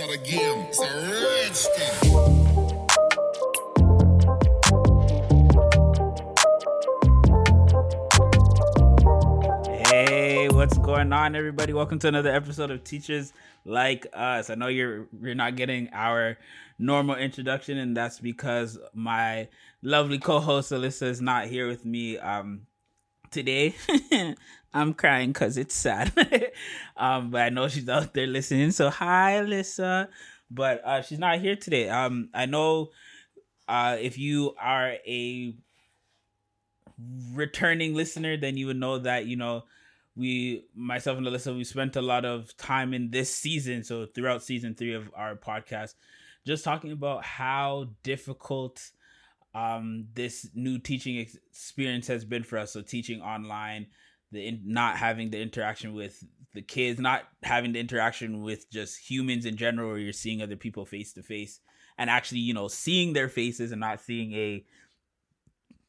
not a game, it's a thing. Hey, what's going on, everybody? Welcome to another episode of Teachers Like Us. I know you're you're not getting our normal introduction, and that's because my lovely co-host Alyssa is not here with me um today. I'm crying because it's sad, um, but I know she's out there listening. So hi, Alyssa. But uh, she's not here today. Um, I know uh, if you are a returning listener, then you would know that you know we myself and Alyssa we spent a lot of time in this season, so throughout season three of our podcast, just talking about how difficult um this new teaching experience has been for us. So teaching online, the in, not having the interaction with the kids, not having the interaction with just humans in general, where you're seeing other people face to face and actually you know seeing their faces and not seeing a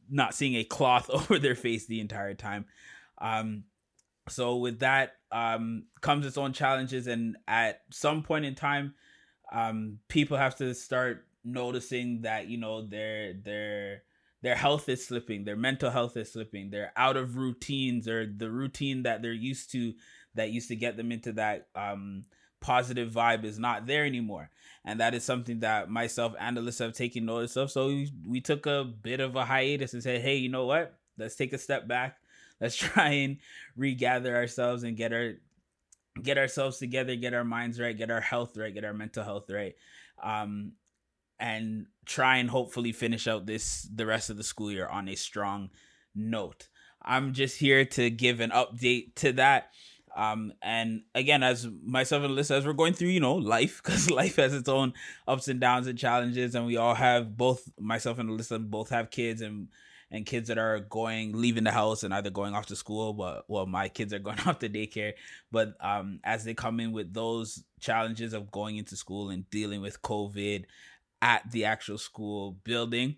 not seeing a cloth over their face the entire time. Um, so with that um, comes its own challenges, and at some point in time, um, people have to start noticing that you know their their their health is slipping, their mental health is slipping, they're out of routines or the routine that they're used to that used to get them into that um, positive vibe is not there anymore and that is something that myself and Alyssa have taken notice of. So we, we took a bit of a hiatus and said, hey, you know what? Let's take a step back. Let's try and regather ourselves and get our get ourselves together, get our minds right, get our health right, get our mental health right, um, and try and hopefully finish out this the rest of the school year on a strong note. I'm just here to give an update to that um and again as myself and Alyssa as we're going through you know life because life has its own ups and downs and challenges and we all have both myself and Alyssa both have kids and and kids that are going leaving the house and either going off to school but well my kids are going off to daycare but um as they come in with those challenges of going into school and dealing with covid at the actual school building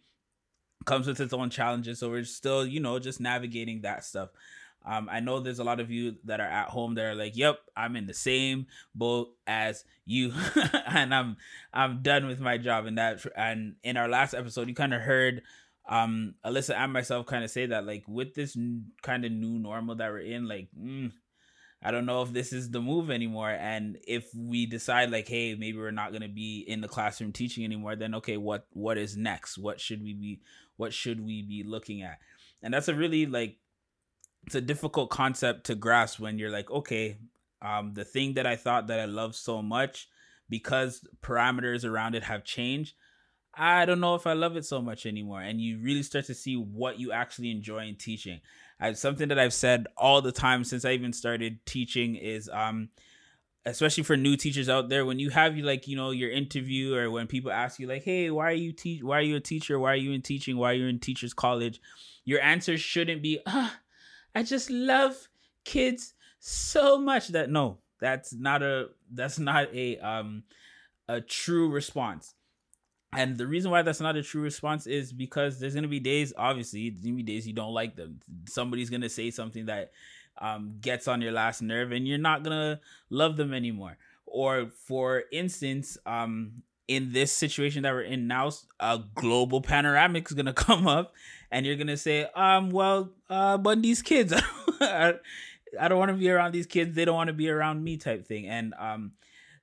comes with its own challenges so we're still you know just navigating that stuff um, I know there's a lot of you that are at home that are like, "Yep, I'm in the same boat as you," and I'm I'm done with my job. And that, and in our last episode, you kind of heard um, Alyssa and myself kind of say that, like, with this kind of new normal that we're in, like, mm, I don't know if this is the move anymore. And if we decide, like, hey, maybe we're not gonna be in the classroom teaching anymore, then okay, what what is next? What should we be? What should we be looking at? And that's a really like it's a difficult concept to grasp when you're like, okay, um, the thing that I thought that I loved so much, because parameters around it have changed, I don't know if I love it so much anymore. And you really start to see what you actually enjoy in teaching. Something that I've said all the time since I even started teaching is, um, especially for new teachers out there, when you have you like you know your interview or when people ask you like, hey, why are you teach? Why are you a teacher? Why are you in teaching? Why are you in teachers college? Your answer shouldn't be. I just love kids so much that no, that's not a that's not a um a true response. And the reason why that's not a true response is because there's gonna be days, obviously, there's gonna be days you don't like them. Somebody's gonna say something that um gets on your last nerve and you're not gonna love them anymore. Or for instance, um in this situation that we're in now, a global panoramic is gonna come up, and you're gonna say, um, well, uh, but these kids, I, don't want to be around these kids. They don't want to be around me, type thing, and um,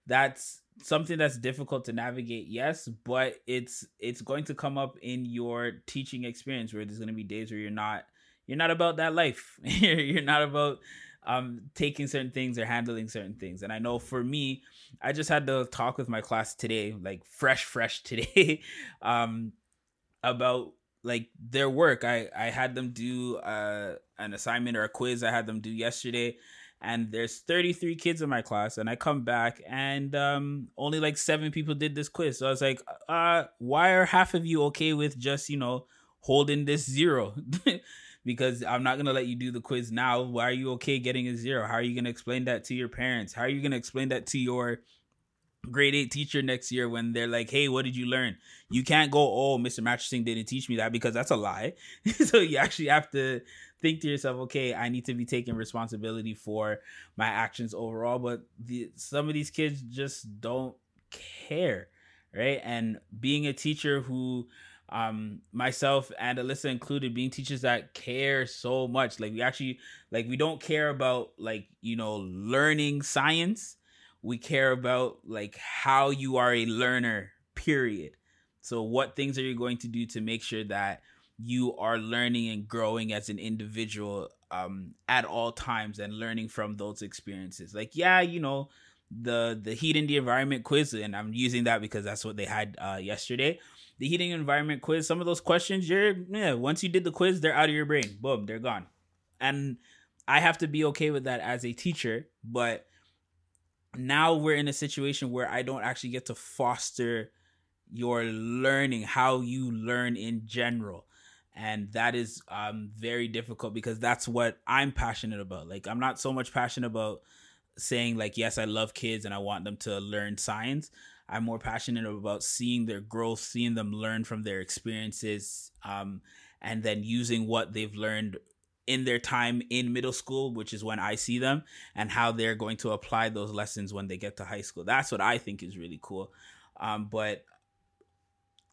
that's something that's difficult to navigate. Yes, but it's it's going to come up in your teaching experience where there's gonna be days where you're not you're not about that life. you're not about um taking certain things or handling certain things and i know for me i just had to talk with my class today like fresh fresh today um about like their work i i had them do uh an assignment or a quiz i had them do yesterday and there's 33 kids in my class and i come back and um only like seven people did this quiz so i was like uh why are half of you okay with just you know holding this zero because I'm not gonna let you do the quiz now. Why are you okay getting a zero? How are you gonna explain that to your parents? How are you gonna explain that to your grade eight teacher next year when they're like, "Hey, what did you learn?" You can't go, "Oh, Mr. Matching didn't teach me that," because that's a lie. so you actually have to think to yourself, "Okay, I need to be taking responsibility for my actions overall." But the, some of these kids just don't care, right? And being a teacher who um myself and Alyssa included being teachers that care so much like we actually like we don't care about like you know learning science we care about like how you are a learner period so what things are you going to do to make sure that you are learning and growing as an individual um at all times and learning from those experiences like yeah you know the the heat in the environment quiz and i'm using that because that's what they had uh yesterday the heating environment quiz, some of those questions, you're yeah, once you did the quiz, they're out of your brain. Boom, they're gone. And I have to be okay with that as a teacher, but now we're in a situation where I don't actually get to foster your learning, how you learn in general. And that is um, very difficult because that's what I'm passionate about. Like, I'm not so much passionate about saying, like, yes, I love kids and I want them to learn science. I'm more passionate about seeing their growth, seeing them learn from their experiences, um, and then using what they've learned in their time in middle school, which is when I see them, and how they're going to apply those lessons when they get to high school. That's what I think is really cool. Um, but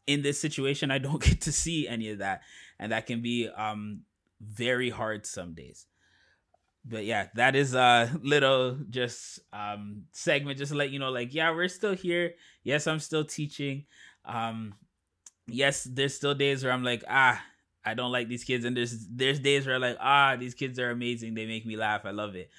in this situation, I don't get to see any of that, and that can be um, very hard some days but yeah, that is a little just um segment just to let you know, like, yeah, we're still here. Yes, I'm still teaching. Um, yes, there's still days where I'm like, ah, I don't like these kids, and there's there's days where I'm like, ah, these kids are amazing. They make me laugh. I love it.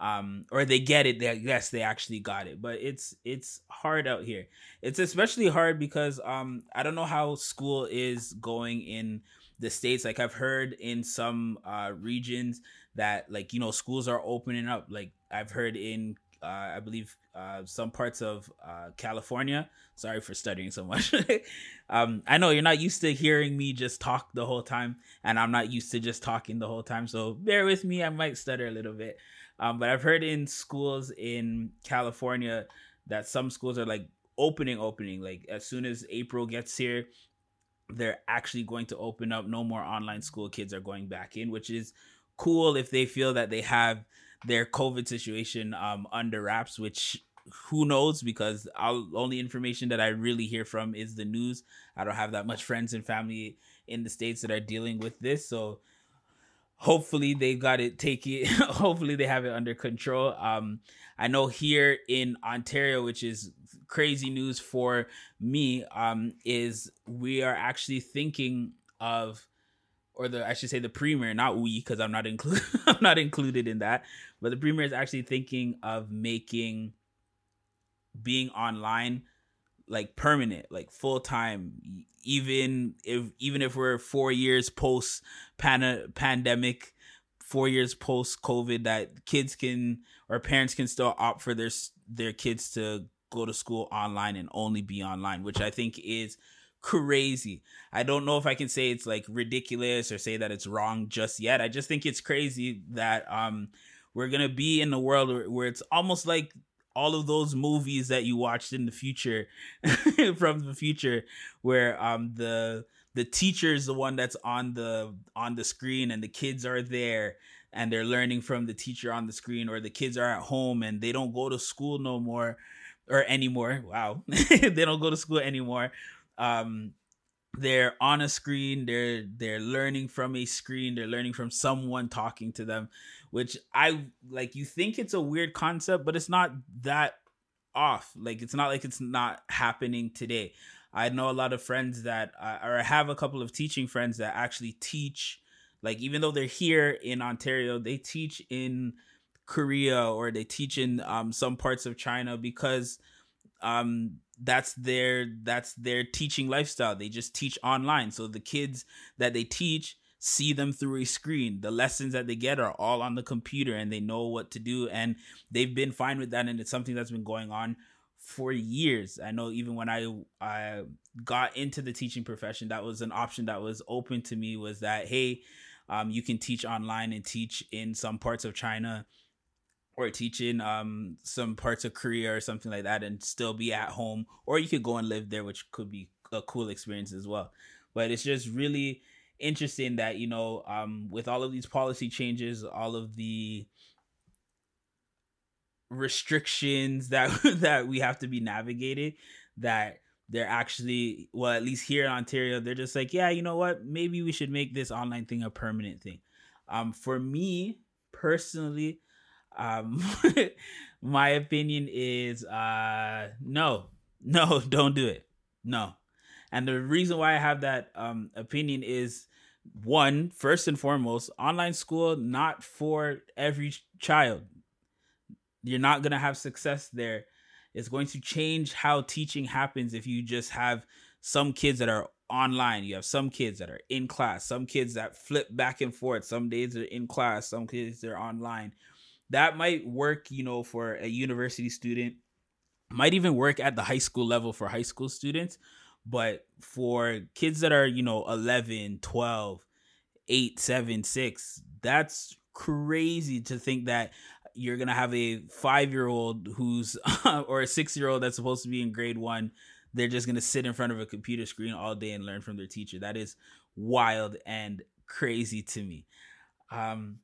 Um, or they get it. They yes, they actually got it. But it's it's hard out here. It's especially hard because um I don't know how school is going in the states. Like I've heard in some uh regions that like you know schools are opening up like i've heard in uh, i believe uh, some parts of uh, california sorry for studying so much um, i know you're not used to hearing me just talk the whole time and i'm not used to just talking the whole time so bear with me i might stutter a little bit um, but i've heard in schools in california that some schools are like opening opening. Like as soon as april gets here they're actually going to open up. No more online school kids are going back in which is cool if they feel that they have their COVID situation um, under wraps, which who knows? Because I'll, only information that I really hear from is the news. I don't have that much friends and family in the states that are dealing with this, so hopefully they got it take it hopefully they have it under control um i know here in ontario which is crazy news for me um is we are actually thinking of or the I should say the premier, not we, because I'm not included. I'm not included in that. But the premier is actually thinking of making being online like permanent, like full time. Even if even if we're four years post pan- pandemic, four years post COVID, that kids can or parents can still opt for their their kids to go to school online and only be online, which I think is crazy. I don't know if I can say it's like ridiculous or say that it's wrong just yet. I just think it's crazy that um we're going to be in a world where, where it's almost like all of those movies that you watched in the future from the future where um the the teacher is the one that's on the on the screen and the kids are there and they're learning from the teacher on the screen or the kids are at home and they don't go to school no more or anymore. Wow. They don't go to school anymore. Um they're on a screen. They're they're learning from a screen. They're learning from someone talking to them which i like you think it's a weird concept but it's not that off. Like it's not like it's not happening today. I know a lot of friends that uh, or i have a couple of teaching friends that actually teach like even though they're here in ontario they teach in korea or they teach in um, some parts of china because um that's their that's their teaching lifestyle. They just teach online. So the kids that they teach see them through a screen. The lessons that they get are all on the computer and they know what to do and they've been fine with that and it's something that's been going on for years. I know even when i i got into the teaching profession that was an option that was open to me was that hey um, you can teach online and teach in some parts of china or teaching um some parts of Korea or something like that and still be at home or you could go and live there which could be a cool experience as well. But it's just really interesting that you know um with all of these policy changes all of the restrictions that that we have to be navigated that they're actually well at least here in ontario they're just like yeah you know what? Maybe we should make this online thing a permanent thing. Um for me personally um my opinion is uh no no don't do it. No. And the reason why i have that um opinion is one first and foremost online school not for every child. You're not going to have success there. It's going to change how teaching happens if you just have some kids that are online. You have some kids that are in class some kids that flip back and forth some days they're in class some kids they're online. That might work you know for a university student might even work at the high school level for high school students but for kids that are you know 11 12 8 7 6 that's crazy to think that you're gonna have a five year old who's or a six year old that's supposed to be in grade one they're just gonna sit in front of a computer screen all day and learn from their teacher. That is wild and crazy to me. Um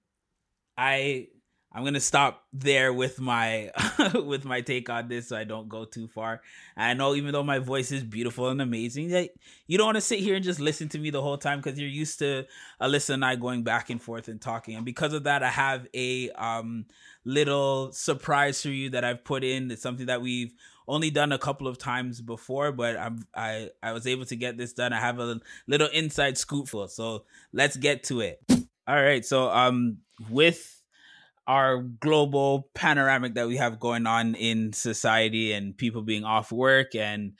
i I'm gonna stop there with my with my take on this, so I don't go too far. I know, even though my voice is beautiful and amazing, that you don't want to sit here and just listen to me the whole time because you're used to Alyssa and I going back and forth and talking. And because of that, I have a um little surprise for you that I've put in. It's something that we've only done a couple of times before, but I'm I I was able to get this done. I have a little inside scoop for, so let's get to it. All right, so um with our global panoramic that we have going on in society and people being off work and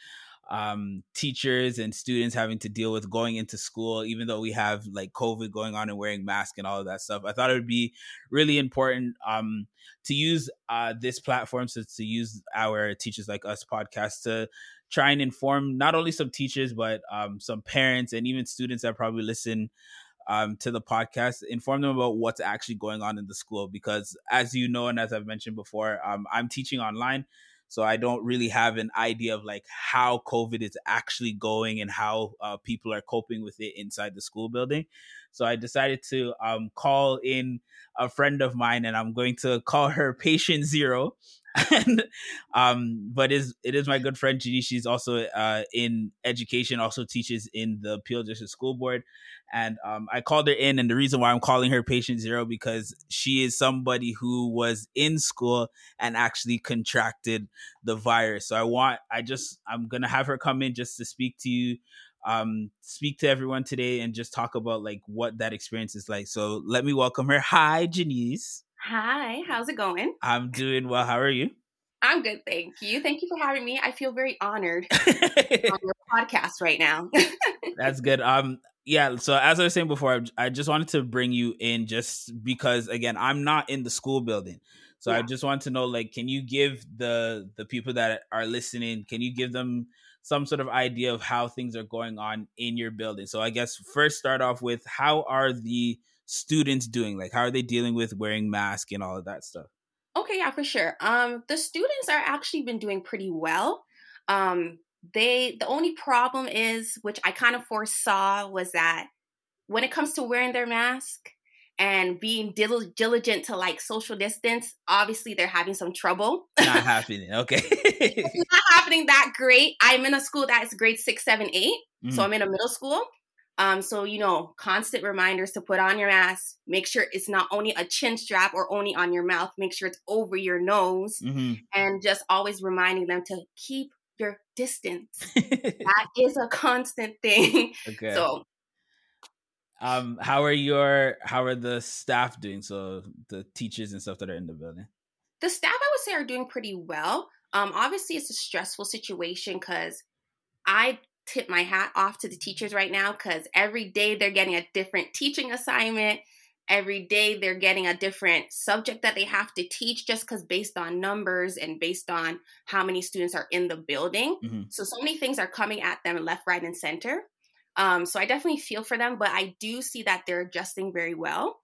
um, teachers and students having to deal with going into school, even though we have like COVID going on and wearing masks and all of that stuff. I thought it would be really important um, to use uh, this platform, so to use our Teachers Like Us podcast to try and inform not only some teachers, but um, some parents and even students that probably listen um, to the podcast, inform them about what's actually going on in the school. Because as you know, and as I've mentioned before, um, I'm teaching online. So I don't really have an idea of like how COVID is actually going and how uh, people are coping with it inside the school building. So I decided to um, call in a friend of mine, and I'm going to call her Patient Zero. And um, but is it is my good friend Judy. She's also uh, in education, also teaches in the Peel District School Board, and um, I called her in, and the reason why I'm calling her patient zero because she is somebody who was in school and actually contracted the virus. So I want, I just, I'm gonna have her come in just to speak to you, um, speak to everyone today, and just talk about like what that experience is like. So let me welcome her. Hi, Janice. Hi, how's it going? I'm doing well. How are you? I'm good, thank you. Thank you for having me. I feel very honored on your podcast right now. That's good. Um, yeah so as i was saying before i just wanted to bring you in just because again i'm not in the school building so yeah. i just want to know like can you give the the people that are listening can you give them some sort of idea of how things are going on in your building so i guess first start off with how are the students doing? Like how are they dealing with wearing masks and all of that stuff? Okay yeah for sure. Um the students are actually been doing pretty well. Um they the only problem is which i kind of foresaw was that when it comes to wearing their mask and being dil- diligent to like social distance obviously they're having some trouble. Not happening okay. It's not happening that great. I'm in a school that's grade six seven eight mm-hmm. so i'm in a middle school um, so you know constant reminders to put on your mask make sure it's not only a chin strap or only on your mouth make sure it's over your nose mm-hmm. and just always reminding them to keep your distance. that is a constant thing. Okay. So um how are your how are the staff doing? So the teachers and stuff that are in the building? The staff I would say are doing pretty well. Um obviously it's a stressful situation cuz I tip my hat off to the teachers right now cuz every day they're getting a different teaching assignment. Every day they're getting a different subject that they have to teach just because based on numbers and based on how many students are in the building. Mm-hmm. so so many things are coming at them left right and center. Um, so i definitely feel for them but i do see that they're adjusting very well.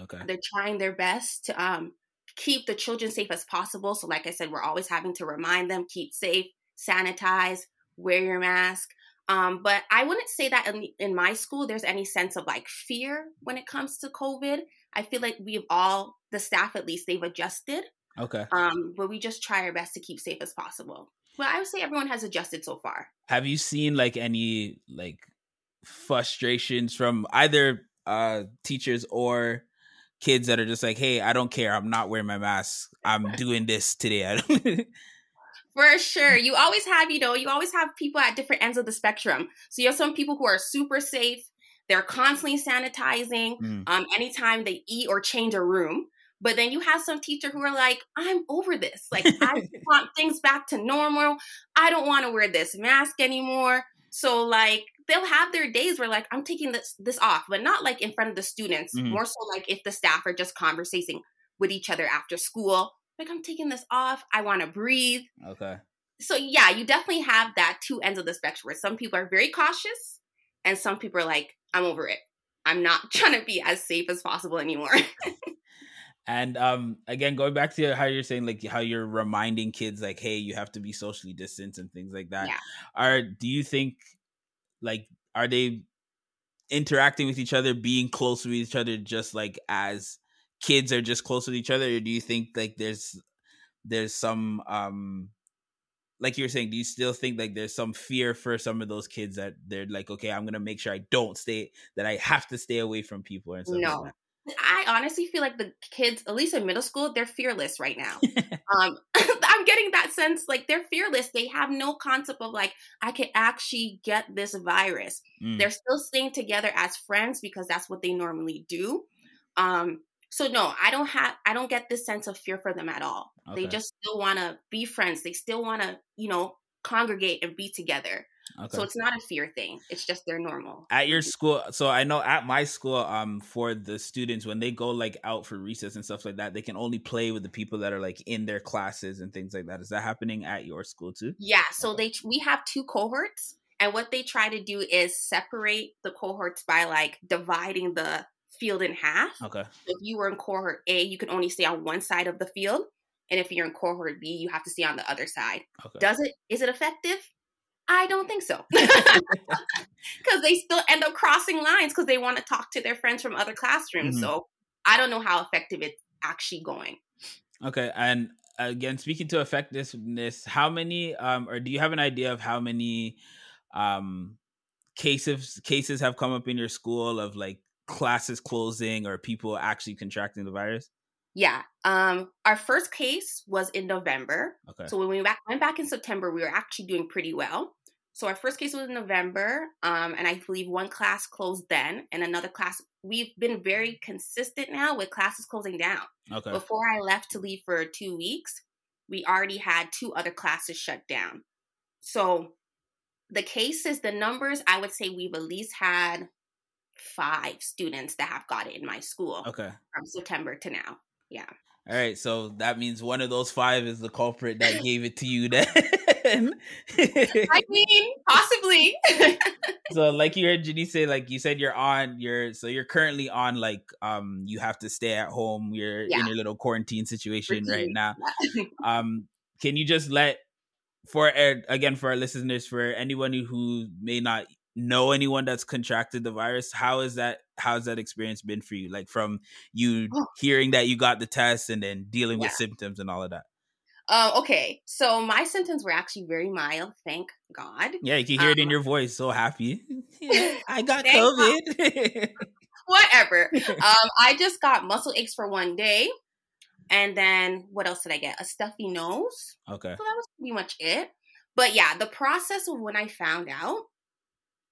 Okay. They're trying their best to um, keep the children safe as possible. So like i said we're always having to remind them keep safe sanitize wear your mask um, but I wouldn't say that in, in my school there's any sense of like fear when it comes to COVID. I feel like we've all, the staff at least, they've adjusted. Okay. Um, but we just try our best to keep safe as possible. Well, I would say everyone has adjusted so far. Have you seen like any like frustrations from either uh teachers or kids that are just like, "Hey, I don't care. I'm not wearing my mask. I'm doing this today." For sure. You always have, you know, you always have people at different ends of the spectrum. So you have some people who are super safe. They're constantly sanitizing Mm. um, anytime they eat or change a room. But then you have some teacher who are like, I'm over this. Like, I want things back to normal. I don't want to wear this mask anymore. So, like, they'll have their days where, like, I'm taking this this off, but not like in front of the students. Mhm. More so, like, if the staff are just conversating with each other after school. Like, I'm taking this off. I want to breathe Okay. so yeah, you definitely have that two ends of the spectrum where some people are very cautious and some people are like, I'm over it. I'm not trying to be as safe as possible anymore. And um again going back to how you're saying like how you're reminding kids like hey, you have to be socially distanced and things like that. Yeah. Are do you think like are they interacting with each other, being close with each other just like as kids are just close with each other or do you think like there's there's some um like you were saying, do you still think like there's some fear for some of those kids that they're like, okay, I'm gonna make sure I don't stay, that I have to stay away from people and stuff No. like I honestly feel like the kids, at least in middle school, they're fearless right now. um, I'm getting that sense like they're fearless. They have no concept of like, I can actually get this virus. Mm, They're still staying together as friends because that's what they normally do. Um, so no, I don't have I don't get this sense of fear for them at all. They just still want to be friends. They still want to, you know, congregate and be together. okay. So it's not a fear thing. It's just their normal. at your school so i know at my school um for the students when they go like out for recess and stuff like that they can only play with the people that are like in their classes and things like that is that happening at your school too Yeah, so they we have two cohorts and what they try to do is separate the cohorts by like dividing the field in half. okay If you were in cohort A, you can only stay on one side of the field, and if you're in cohort B, you have to stay on the other side. okay Does it is it effective? I don't think so. Cuz they still end up crossing lines cuz they want to talk to their friends from other classrooms. Mhm. So, I don't know how effective it's actually going. okay and again speaking to effectiveness how many um or do you have an idea of how many um cases cases have come up in your school of like classes closing or people actually contracting the virus Yeah. Um our first case was in November. okay So when we back, went back in September, we were actually doing pretty well. So our first case was in November, um, and I believe one class closed then, and another class. We've been very consistent now with classes closing down. okay Before I left to leave for two weeks, we already had two other classes shut down. So the cases, the numbers, I would say we've at least had five students that have got it in my school okay from September to now. Yeah. All right, so that means one of those five is the culprit that gave it to you. Then, I mean, possibly. so like you heard Jenny say, like you said, you're on. You're so you're currently on like um you have to stay at home. You're in Yeah. your little quarantine situation right Routine. now. Um, can you just let for uh, again for our listeners for anyone who may not know anyone that's contracted the virus how is that how's that experience been for you like from you Oh. hearing that you got the test and then dealing with symptoms and all of that Um, okay, so my symptoms were actually very mild, thank God. Yeah, you can hear it in Um, your voice. So happy. I got COVID. Whatever. um, I just got muscle aches for one day, and then what else did I get? A stuffy nose. okay. So that was pretty much it. But yeah, the process of when I found out,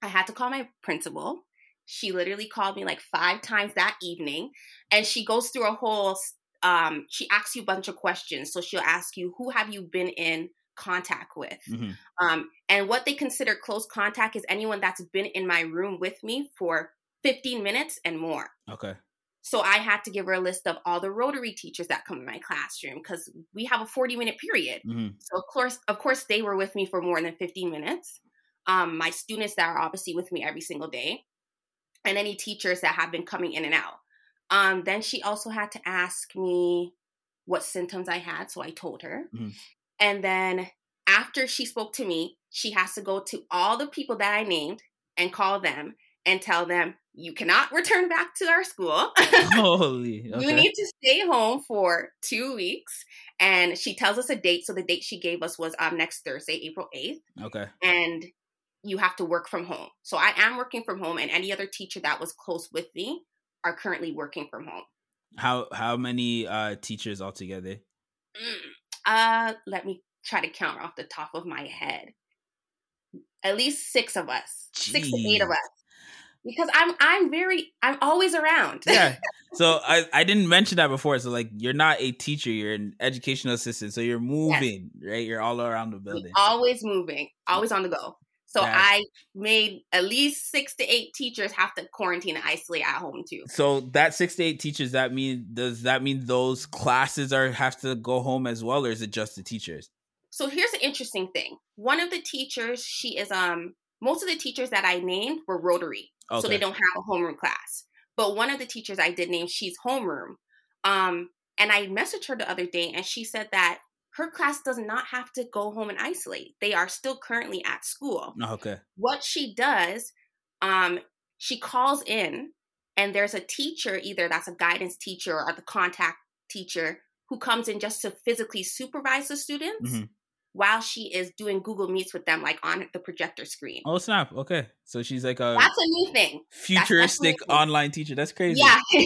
I had to call my principal. She literally called me like five times that evening, and she goes through a whole. Um, she asks you a bunch of questions. So she'll ask you, "Who have you been in contact with?" Mhm. Um, and what they consider close contact is anyone that's been in my room with me for 15 minutes and more. Okay. So I had to give her a list of all the Rotary teachers that come in my classroom because we have a 40 minute period. Mhm. So of course, of course, they were with me for more than 15 minutes. Um, my students that are obviously with me every single day, and any teachers that have been coming in and out. Um, then she also had to ask me what symptoms I had, so I told her. Mhm. And then after she spoke to me, she has to go to all the people that I named and call them and tell them you cannot return back to our school. Holy. Okay. You need to stay home for two weeks. And she tells us a date. So the date she gave us was um next Thursday, April 8th. okay. And you have to work from home. So I am working from home, and any other teacher that was close with me are currently working from home. How how many uh teachers altogether? Mm. Uh, let me try to count off the top of my head. At least six of us, six to eight of us, because I'm I'm very I'm always around. Yeah. So I I didn't mention that before. So like you're not a teacher, you're an educational assistant. So you're moving, right? You're all around the building. always moving, always on the go. So That's- I made at least six to eight teachers have to quarantine and isolate at home too. So that six to eight teachers, that mean does that mean those classes are have to go home as well, or is it just the teachers? So here's an interesting thing. One of the teachers, she is um most of the teachers that I named were Rotary. Okay. so they don't have a homeroom class. But one of the teachers I did name, she's homeroom. Um, and I messaged her the other day, and she said that her class does not have to go home and isolate. They are still currently at school. Oh, okay. What she does, um, she calls in, and there's a teacher, either that's a guidance teacher or the contact teacher, who comes in just to physically supervise the students. Mhm. While she is doing Google Meets with them, like on the projector screen. Oh snap. Okay. So she's like a That's a new thing. futuristic definitely- online teacher. That's crazy. Yeah.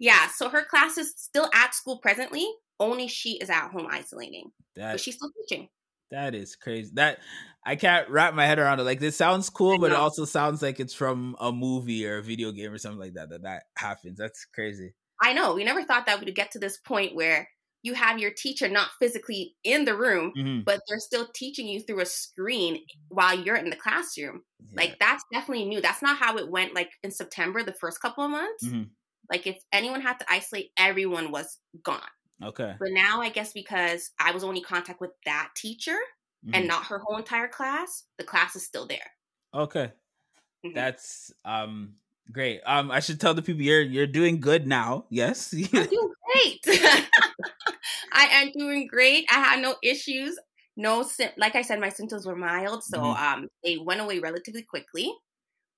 yeah. So her class is still at school presently, only she is at home isolating. That But she's still teaching. that is crazy. That I can't wrap my head around it. Like this sounds cool, but it also sounds like it's from a movie or a video game or something like that. That that happens. That's crazy. I know. We never thought that we'd get to this point where you have your teacher not physically in the room, Mhm. but they're still teaching you through a screen while you're in the classroom. Yeah. Like that's definitely new. That's not how it went like in September, the first couple of months. Mhm. Like if anyone had to isolate, everyone was gone. Okay. But now I guess because I was only in contact with that teacher Mhm. and not her whole entire class, the class is still there. Okay. Mhm. That's um great. Um I should tell the people you're you're doing good now. Yes. I'm doing great. I am doing great. I had no issues. No, like I said, my symptoms were mild, so Mhm. um, they went away relatively quickly.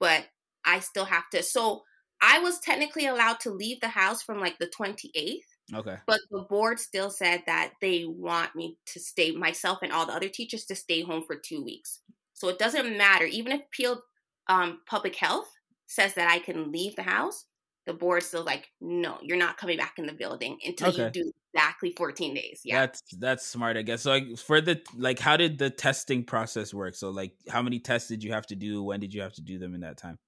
But I still have to. So I was technically allowed to leave the house from like the twenty eighth, okay. but the board still said that they want me to stay, myself and all the other teachers, to stay home for two weeks. So it doesn't matter, even if Peel um, Public Health says that I can leave the house. The board still like, no, you're not coming back in the building until you do exactly 14 days. Yeah. That's that's smart, I guess. So like for the like how did the testing process work? So like how many tests did you have to do? When did you have to do them in that time?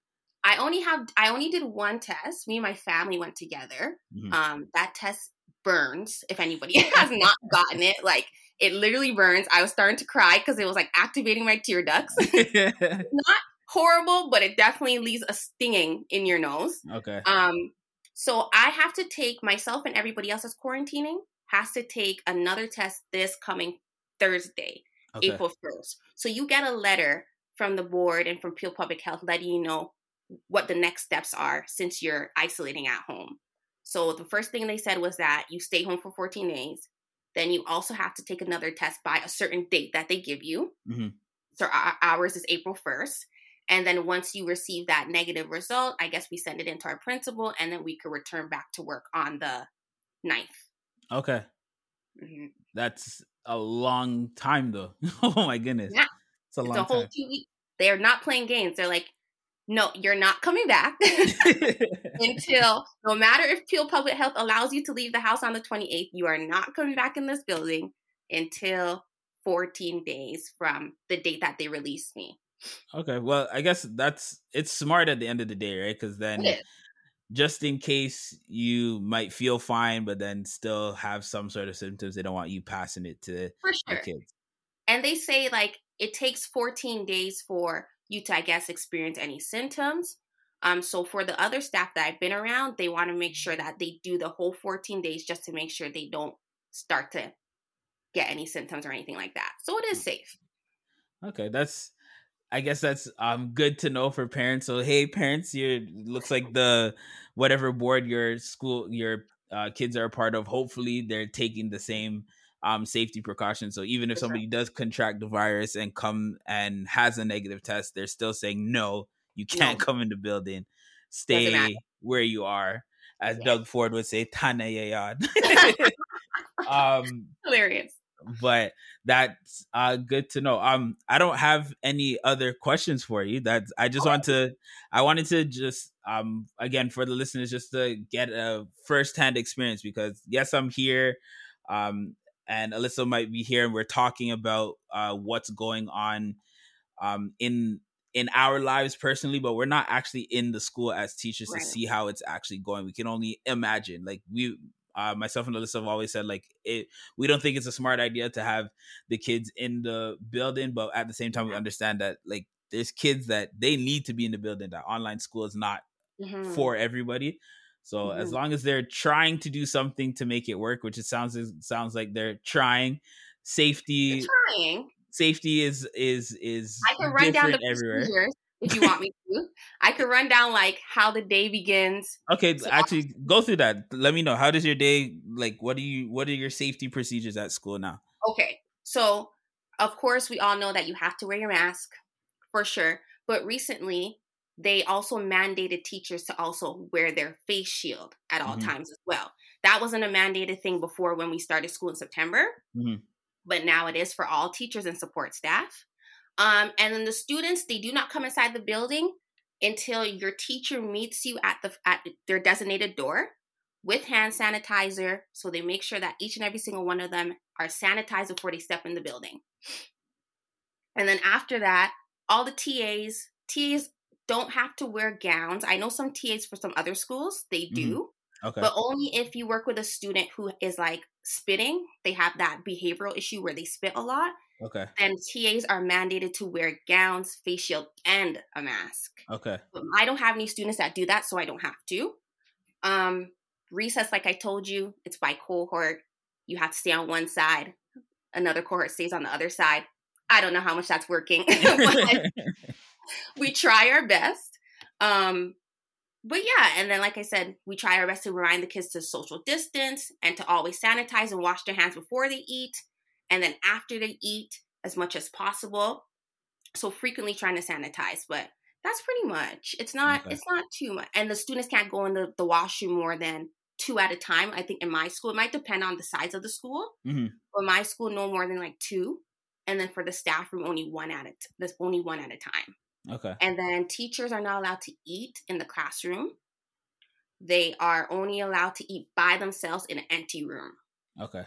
I only have I only did one test. Me and my family went together. Mhm. Um, that test burns. If anybody has not gotten it, like it literally burns. I was starting to cry because it was like activating my tear ducts. not horrible, but it definitely leaves a stinging in your nose. okay. Um, so I have to take myself and everybody else that's quarantining has to take another test this coming Thursday. Okay. April 1st. So you get a letter from the board and from Peel Public Health letting you know what the next steps are since you're isolating at home. So the first thing they said was that you stay home for 14 days. Then you also have to take another test by a certain date that they give you. Mhm. So our, ours is April 1st. And then once you receive that negative result, I guess we send it into our principal and then we could return back to work on the 9th. Okay. Mhm. That's a long time though. oh my goodness. Yeah. It's a It's long a whole time. two weeks. They're not playing games. They're like, no, you're not coming back until no matter if Peel Public Health allows you to leave the house on the 28th, you are not coming back in this building until 14 days from the date that they released me. okay. Well, I guess that's it's smart at the end of the day, right? Because then just in case you might feel fine, but then still have some sort of symptoms, they don't want you passing it to For the sure. kids. And they say like it takes 14 days for you to, I guess, experience any symptoms. Um, so for the other staff that I've been around, they want to make sure that they do the whole 14 days just to make sure they don't start to get any symptoms or anything like that. So it is safe. Okay, that's I guess that's um good to know for parents. So hey parents, you looks like the whatever board your school your uh, kids are a part of, hopefully they're taking the same um safety precautions. So even if For sure. somebody does contract the virus and come and has a negative test, they're still saying no, you can't No. come in the building. Stay where you are, as Yeah. Doug Ford would say, "Tana yayan." um, Hilarious. but that's uh good to know um i don't have any other questions for you that's i just want to i wanted to just um again for the listeners just to get a first-hand experience because yes i'm here um and alyssa might be here and we're talking about uh what's going on um in in our lives personally but we're not actually in the school as teachers Right. to see how it's actually going we can only imagine like we uh, myself and Alyssa have always said like it we don't think it's a smart idea to have the kids in the building but at the same time we understand that like there's kids that they need to be in the building that online school is not Mhm. for everybody so as Mhm. long as they're trying to do something to make it work which it sounds it sounds like they're trying safety You're trying. safety is is is I can run down the everywhere procedures if you want me to. I could run down like how the day begins. okay So- actually go through that let me know how does your day like what do you what are your safety procedures at school now Okay, so of course we all know that you have to wear your mask for sure. But recently, they also mandated teachers to also wear their face shield at all Mhm. times as well. That wasn't a mandated thing before when we started school in September, Mhm. but now it is for all teachers and support staff. Um, and then the students, they do not come inside the building until your teacher meets you at the at their designated door with hand sanitizer. So they make sure that each and every single one of them are sanitized before they step in the building. And then after that, all the TAs, TAs don't have to wear gowns. I know some TAs for some other schools, they do, okay but only if you work with a student who is like spitting, they have that behavioral issue where they spit a lot. okay And TAs are mandated to wear gowns, face shield, and a mask. okay But I don't have any students that do that, so I don't have to. Um, recess, like I told you, it's by cohort. You have to stay on one side. Another cohort stays on the other side. I don't know how much that's working, but we try our best. Um, but yeah, and then like I said, we try our best to remind the kids to social distance and to always sanitize and wash their hands before they eat, and then after they eat as much as possible. So frequently trying to sanitize, but that's pretty much. It's not. Okay. It's not too much, and the students can't go in the, the washroom more than two at a time. I think in my school, it might depend on the size of the school. Mhm. But my school, no more than like two, and then for the staff room, only one at it. That's only one at a time. Okay And then teachers are not allowed to eat in the classroom. They are only allowed to eat by themselves in an empty room. Okay.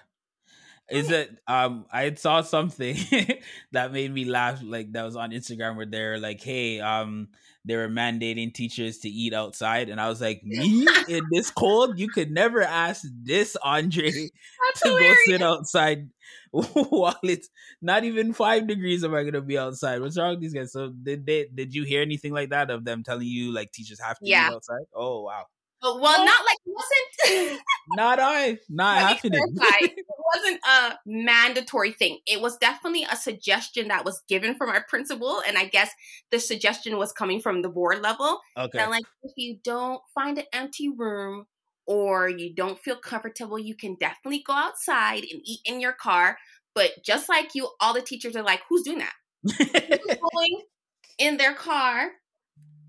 Is it um I saw something that made me laugh like that was on Instagram where they're like, hey, um they were mandating teachers to eat outside and I was like, Me in this cold? You could never ask this Andre That's to go sit outside while it's not even five degrees am I gonna be outside. What's wrong with these guys? So did they did you hear anything like that of them telling you like teachers have to Yeah. eat outside? Oh wow. But, well, not like wasn't. Not I. Not Let happening. clarify. It wasn't a mandatory thing. It was definitely a suggestion that was given from our principal, and I guess the suggestion was coming from the board level. okay. That like if you don't find an empty room or you don't feel comfortable, you can definitely go outside and eat in your car. But just like you, all the teachers are like, "Who's doing that?" Who's going in their car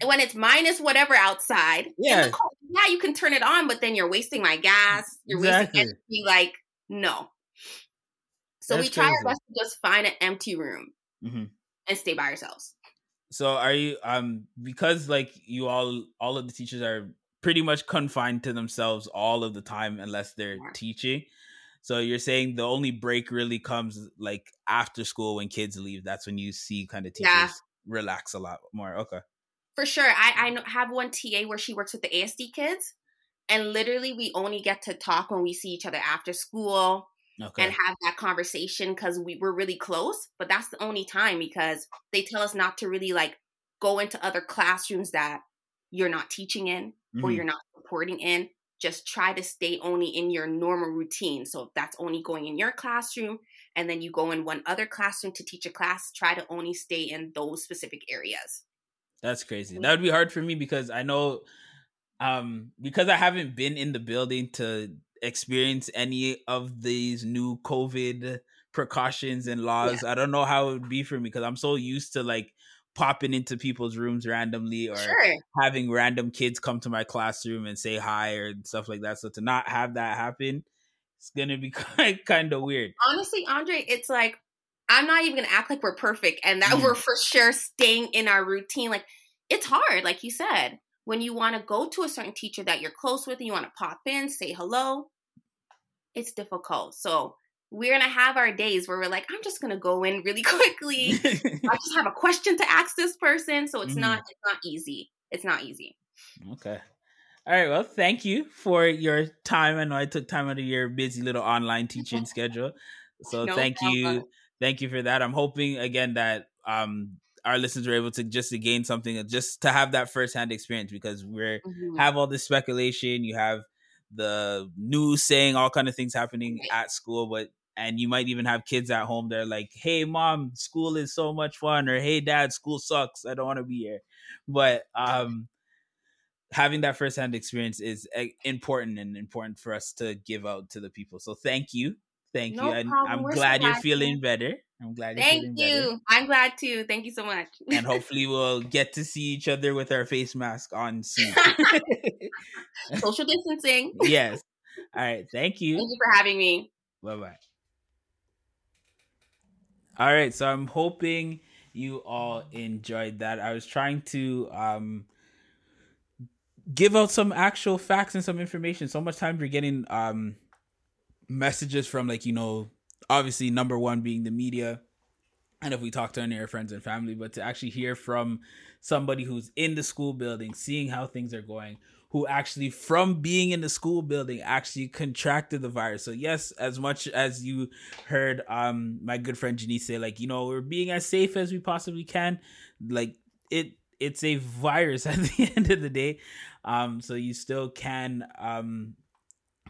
when it's minus whatever outside. Yeah. yeah, you can turn it on, but then you're wasting my gas. You're Exactly. wasting energy. Like, no. So That's we try crazy. our best to just find an empty room Mhm. and stay by ourselves. So are you um because like you all all of the teachers are pretty much confined to themselves all of the time unless they're Yeah. teaching. So you're saying the only break really comes like after school when kids leave. That's when you see kind of teachers Yeah. relax a lot more. Okay. For sure. I, I have one TA where she works with the ASD kids. And literally, we only get to talk when we see each other after school Okay. and have that conversation because we were really close. But that's the only time because they tell us not to really like go into other classrooms that you're not teaching in or Mhm. you're not supporting in. Just try to stay only in your normal routine. So if that's only going in your classroom and then you go in one other classroom to teach a class, try to only stay in those specific areas. That's crazy. That would be hard for me because I know um because I haven't been in the building to experience any of these new COVID precautions and laws. I don't know how it would be for me because I'm so used to like popping into people's rooms randomly or Sure. having random kids come to my classroom and say hi or stuff like that. So to not have that happen, it's gonna be kind kind of weird. Honestly, Andre, it's like I'm not even gonna act like we're perfect and that Mm. we're for sure staying in our routine. Like it's hard, like you said, when you want to go to a certain teacher that you're close with and you want to pop in, say hello. It's difficult. So we're gonna have our days where we're like, I'm just gonna go in really quickly. I just have a question to ask this person. So it's Mhm. not it's not easy. It's not easy. Okay. All right. Well, thank you for your time. I know I took time out of your busy little online teaching schedule. So No thank you. Thank you for that. I'm hoping again that um our listeners were able to just to gain something just to have that firsthand experience because we're Mhm. have all this speculation, you have the news saying all kind of things happening at school, but and you might even have kids at home that are like, "Hey, mom, school is so much fun," or "Hey, dad, school sucks. I don't want to be here." But um, having that firsthand experience is uh, important and important for us to give out to the people. So thank you, thank No you, and. I'm We're so glad you're happy. feeling better. I'm glad you're Thank you. better. I'm glad too. Thank you so much. And hopefully we'll get to see each other with our face mask on soon. Social distancing. yes. All right. Thank you. Thank you for having me. Bye bye. All right, so I'm hoping you all enjoyed that. I was trying to um give out some actual facts and some information. So much time you're getting um messages from like, you know, obviously number one being the media. And if we talk to any of our friends and family, but to actually hear from somebody who's in the school building, seeing how things are going, who actually from being in the school building actually contracted the virus. So yes, as much as you heard um my good friend Janice say, like, you know, we're being as safe as we possibly can, like it it's a virus at the end of the day. Um, so you still can um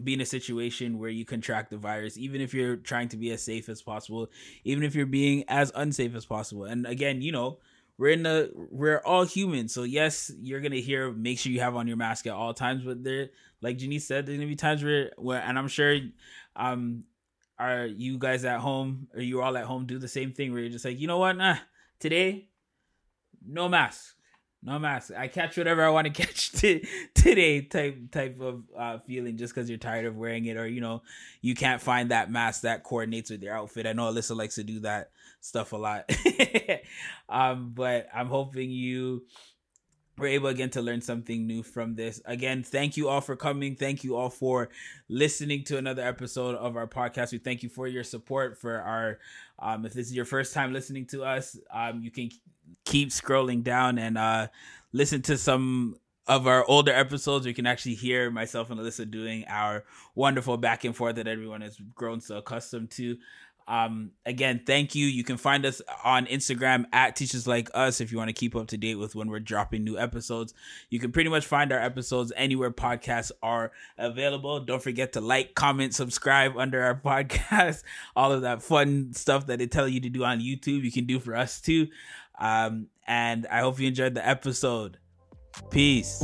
be in a situation where you contract the virus, even if you're trying to be as safe as possible, even if you're being as unsafe as possible. And again, you know, we're in the we're all human. So yes, you're gonna hear make sure you have on your mask at all times, but there like Janice said, there's gonna be times where where and I'm sure um are you guys at home or you all at home do the same thing where you're just like, you know what, nah, today, no mask. No mask. I catch whatever I want to catch t- today. Type type of uh, feeling just because you're tired of wearing it, or you know, you can't find that mask that coordinates with your outfit. I know Alyssa likes to do that stuff a lot. um, but I'm hoping you were able again to learn something new from this. Again, thank you all for coming. Thank you all for listening to another episode of our podcast. We thank you for your support for our um if this is your first time listening to us, um you can keep scrolling down and uh listen to some of our older episodes, you can actually hear myself and Alyssa doing our wonderful back and forth that everyone has grown so accustomed to. Um, again, thank you. You can find us on Instagram at Teachers Like Us if you want to keep up to date with when we're dropping new episodes. You can pretty much find our episodes anywhere podcasts are available. Don't forget to like, comment, subscribe under our podcast. All of that fun stuff that they tell you to do on YouTube, you can do for us too. Um, and I hope you enjoyed the episode. Peace.